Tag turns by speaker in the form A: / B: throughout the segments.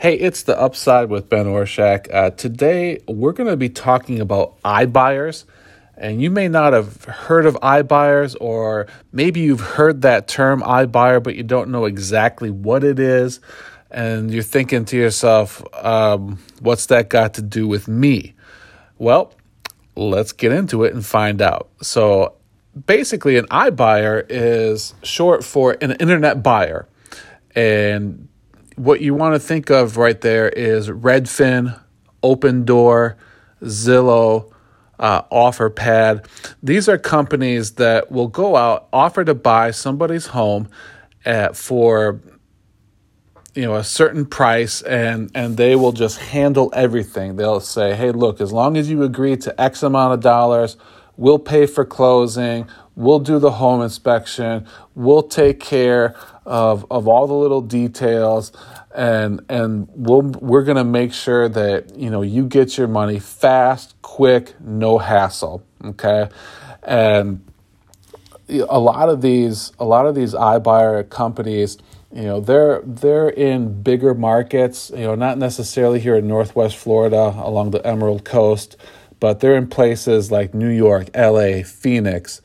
A: Hey, it's the upside with Ben Orshak. Uh, today, we're going to be talking about iBuyers. And you may not have heard of iBuyers, or maybe you've heard that term iBuyer, but you don't know exactly what it is. And you're thinking to yourself, um, what's that got to do with me? Well, let's get into it and find out. So, basically, an iBuyer is short for an internet buyer. And what you want to think of right there is Redfin, Opendoor, Zillow, uh, OfferPad. These are companies that will go out, offer to buy somebody's home at, for you know a certain price and and they will just handle everything they'll say hey look as long as you agree to x amount of dollars we'll pay for closing. We'll do the home inspection. We'll take care of of all the little details. And and we'll we're going to make sure that you know you get your money fast, quick, no hassle, okay? And a lot of these a lot of these iBuyer companies, you know, they're they're in bigger markets, you know, not necessarily here in Northwest Florida along the Emerald Coast, but they're in places like New York, LA, Phoenix,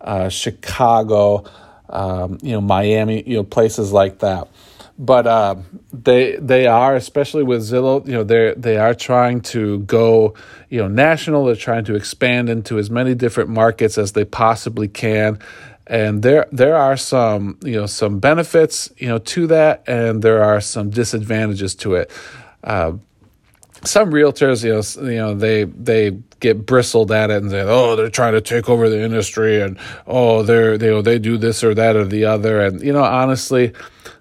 A: uh, Chicago, um, you know, Miami, you know, places like that but uh, they they are especially with Zillow. You know, they they are trying to go you know national. They're trying to expand into as many different markets as they possibly can. And there there are some you know some benefits you know to that, and there are some disadvantages to it. Uh, some realtors, you know, you know, they they get bristled at it and say, "Oh, they're trying to take over the industry," and "Oh, they're they you know, they do this or that or the other." And you know, honestly,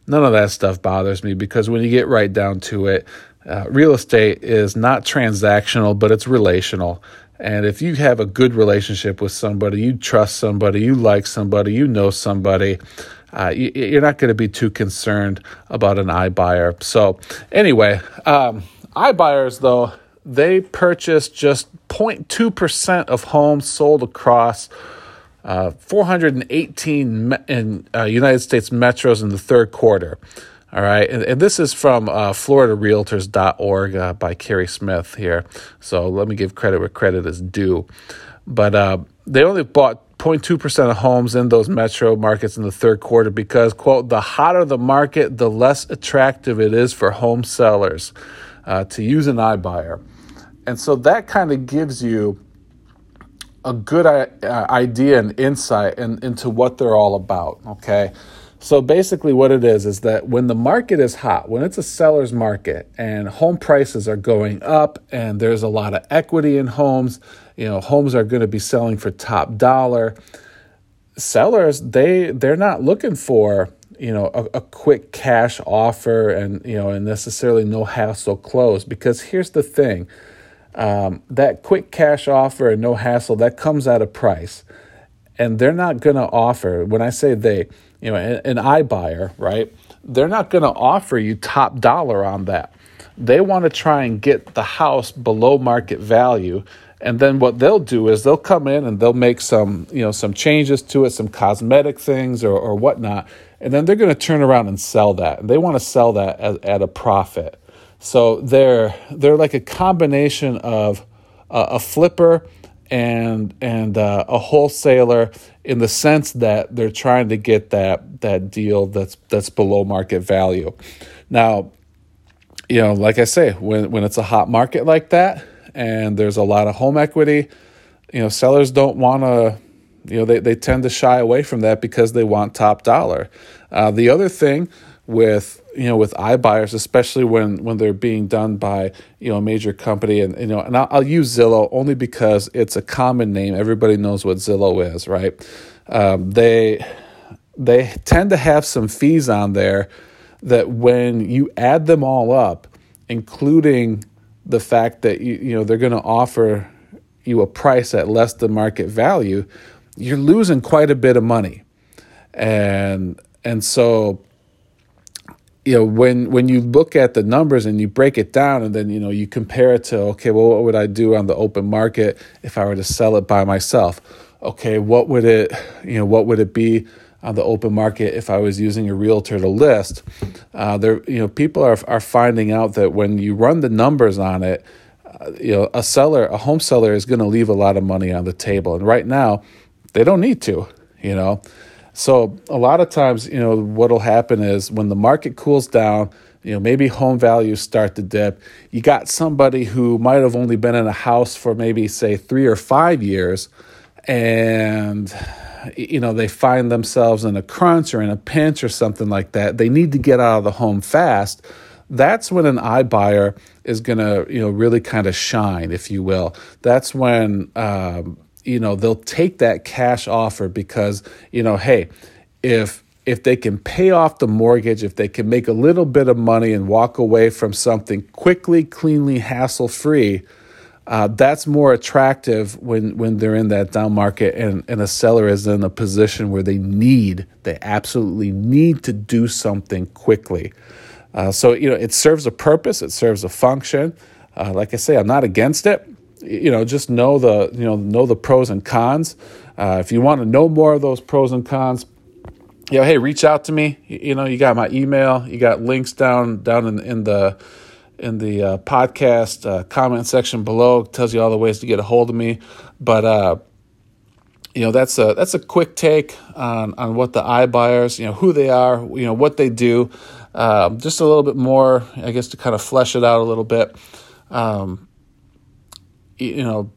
A: None of that stuff bothers me because when you get right down to it, uh, real estate is not transactional, but it's relational. And if you have a good relationship with somebody, you trust somebody, you like somebody, you know somebody, uh, you, are not going to be too concerned about an iBuyer. So, anyway, um, iBuyers, though, they purchased just 0.2% of homes sold across uh, 418 in uh, United States metros in the third quarter. All right, and, and this is from uh, FloridaRealtors.org uh, by Carrie Smith here. So let me give credit where credit is due. But uh, they only bought 0.2% of homes in those metro markets in the third quarter because, quote, the hotter the market, the less attractive it is for home sellers uh, to use an iBuyer. And so that kind of gives you a good uh, idea and insight in, into what they're all about. Okay. So basically, what it is is that when the market is hot, when it's a seller's market and home prices are going up and there's a lot of equity in homes, you know, homes are going to be selling for top dollar. Sellers, they they're not looking for you know a, a quick cash offer and you know and necessarily no hassle close because here's the thing um, that quick cash offer and no hassle that comes at a price. And they're not going to offer when i say they you know an, an ibuyer right they're not going to offer you top dollar on that they want to try and get the house below market value and then what they'll do is they'll come in and they'll make some you know some changes to it some cosmetic things or, or whatnot and then they're going to turn around and sell that and they want to sell that at, at a profit so they're they're like a combination of a flipper and and uh, a wholesaler in the sense that they're trying to get that that deal that's that's below market value. Now, you know, like I say, when when it's a hot market like that and there's a lot of home equity, you know, sellers don't want to you know they, they tend to shy away from that because they want top dollar. Uh, the other thing with you know with iBuyers, especially when when they're being done by you know a major company, and you know, and I'll, I'll use Zillow only because it's a common name. Everybody knows what Zillow is, right? Um, they they tend to have some fees on there that when you add them all up, including the fact that you you know they're going to offer you a price at less than market value, you're losing quite a bit of money, and and so you know when when you look at the numbers and you break it down and then you know you compare it to okay well what would i do on the open market if i were to sell it by myself? Okay what would it you know what would it be on the open market if I was using a realtor to list. Uh, there, you know, people are are finding out that when you run the numbers on it, uh, you know, a seller, a home seller is going to leave a lot of money on the table, and right now, they don't need to. You know, so a lot of times, you know, what'll happen is when the market cools down. You know, maybe home values start to dip. You got somebody who might have only been in a house for maybe, say, three or five years, and you know they find themselves in a crunch or in a pinch or something like that. They need to get out of the home fast. That's when an iBuyer is going to you know really kind of shine if you will. That's when um, you know they'll take that cash offer because you know hey if if they can pay off the mortgage if they can make a little bit of money and walk away from something quickly cleanly hassle free uh, that's more attractive when, when they're in that down market and, and a seller is in a position where they need, they absolutely need to do something quickly. Uh, so, you know, it serves a purpose, it serves a function. Uh, like I say, I'm not against it. You know, just know the, you know, know the pros and cons. Uh, if you want to know more of those pros and cons, you know, hey, reach out to me. You, you know, you got my email, you got links down, down in, in the, in the uh, podcast uh, comment section below. It tells you all the ways to get a hold of me. But uh, you know that's a that's a quick take on on what the iBuyers, you know, who they are, you know, what they do. Um, just a little bit more, I guess, to kind of flesh it out a little bit. Um, you know,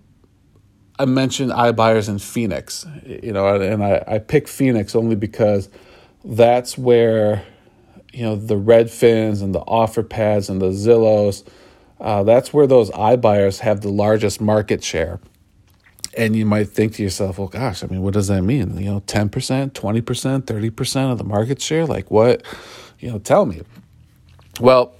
A: I mentioned iBuyers in Phoenix, you know, and I, I picked Phoenix only because that's where you know the Red Redfins and the OfferPads and the Zillows. Uh, that's where those iBuyers have the largest market share. And you might think to yourself, well, gosh, I mean, what does that mean? You know, 10%, 20%, 30% of the market share? Like what? You know, tell me. Well,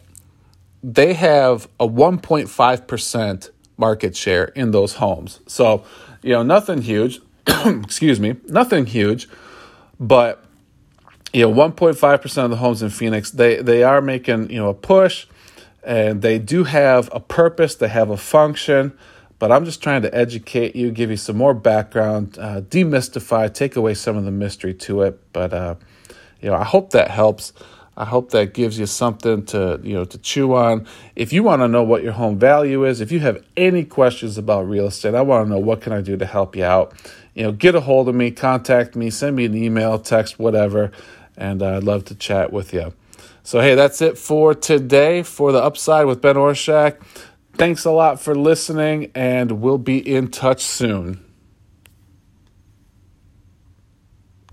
A: they have a 1.5% market share in those homes. So, you know, nothing huge. excuse me, nothing huge, but you know, 1.5% of the homes in Phoenix, they, they are making, you know, a push and they do have a purpose, they have a function, but I'm just trying to educate you, give you some more background, uh, demystify, take away some of the mystery to it. But, uh, you know, I hope that helps. I hope that gives you something to, you know, to chew on. If you want to know what your home value is, if you have any questions about real estate, I want to know what can I do to help you out. You know, get a hold of me, contact me, send me an email, text, whatever and uh, I'd love to chat with you. So, hey, that's it for today for the Upside with Ben Orshak. Thanks a lot for listening, and we'll be in touch soon.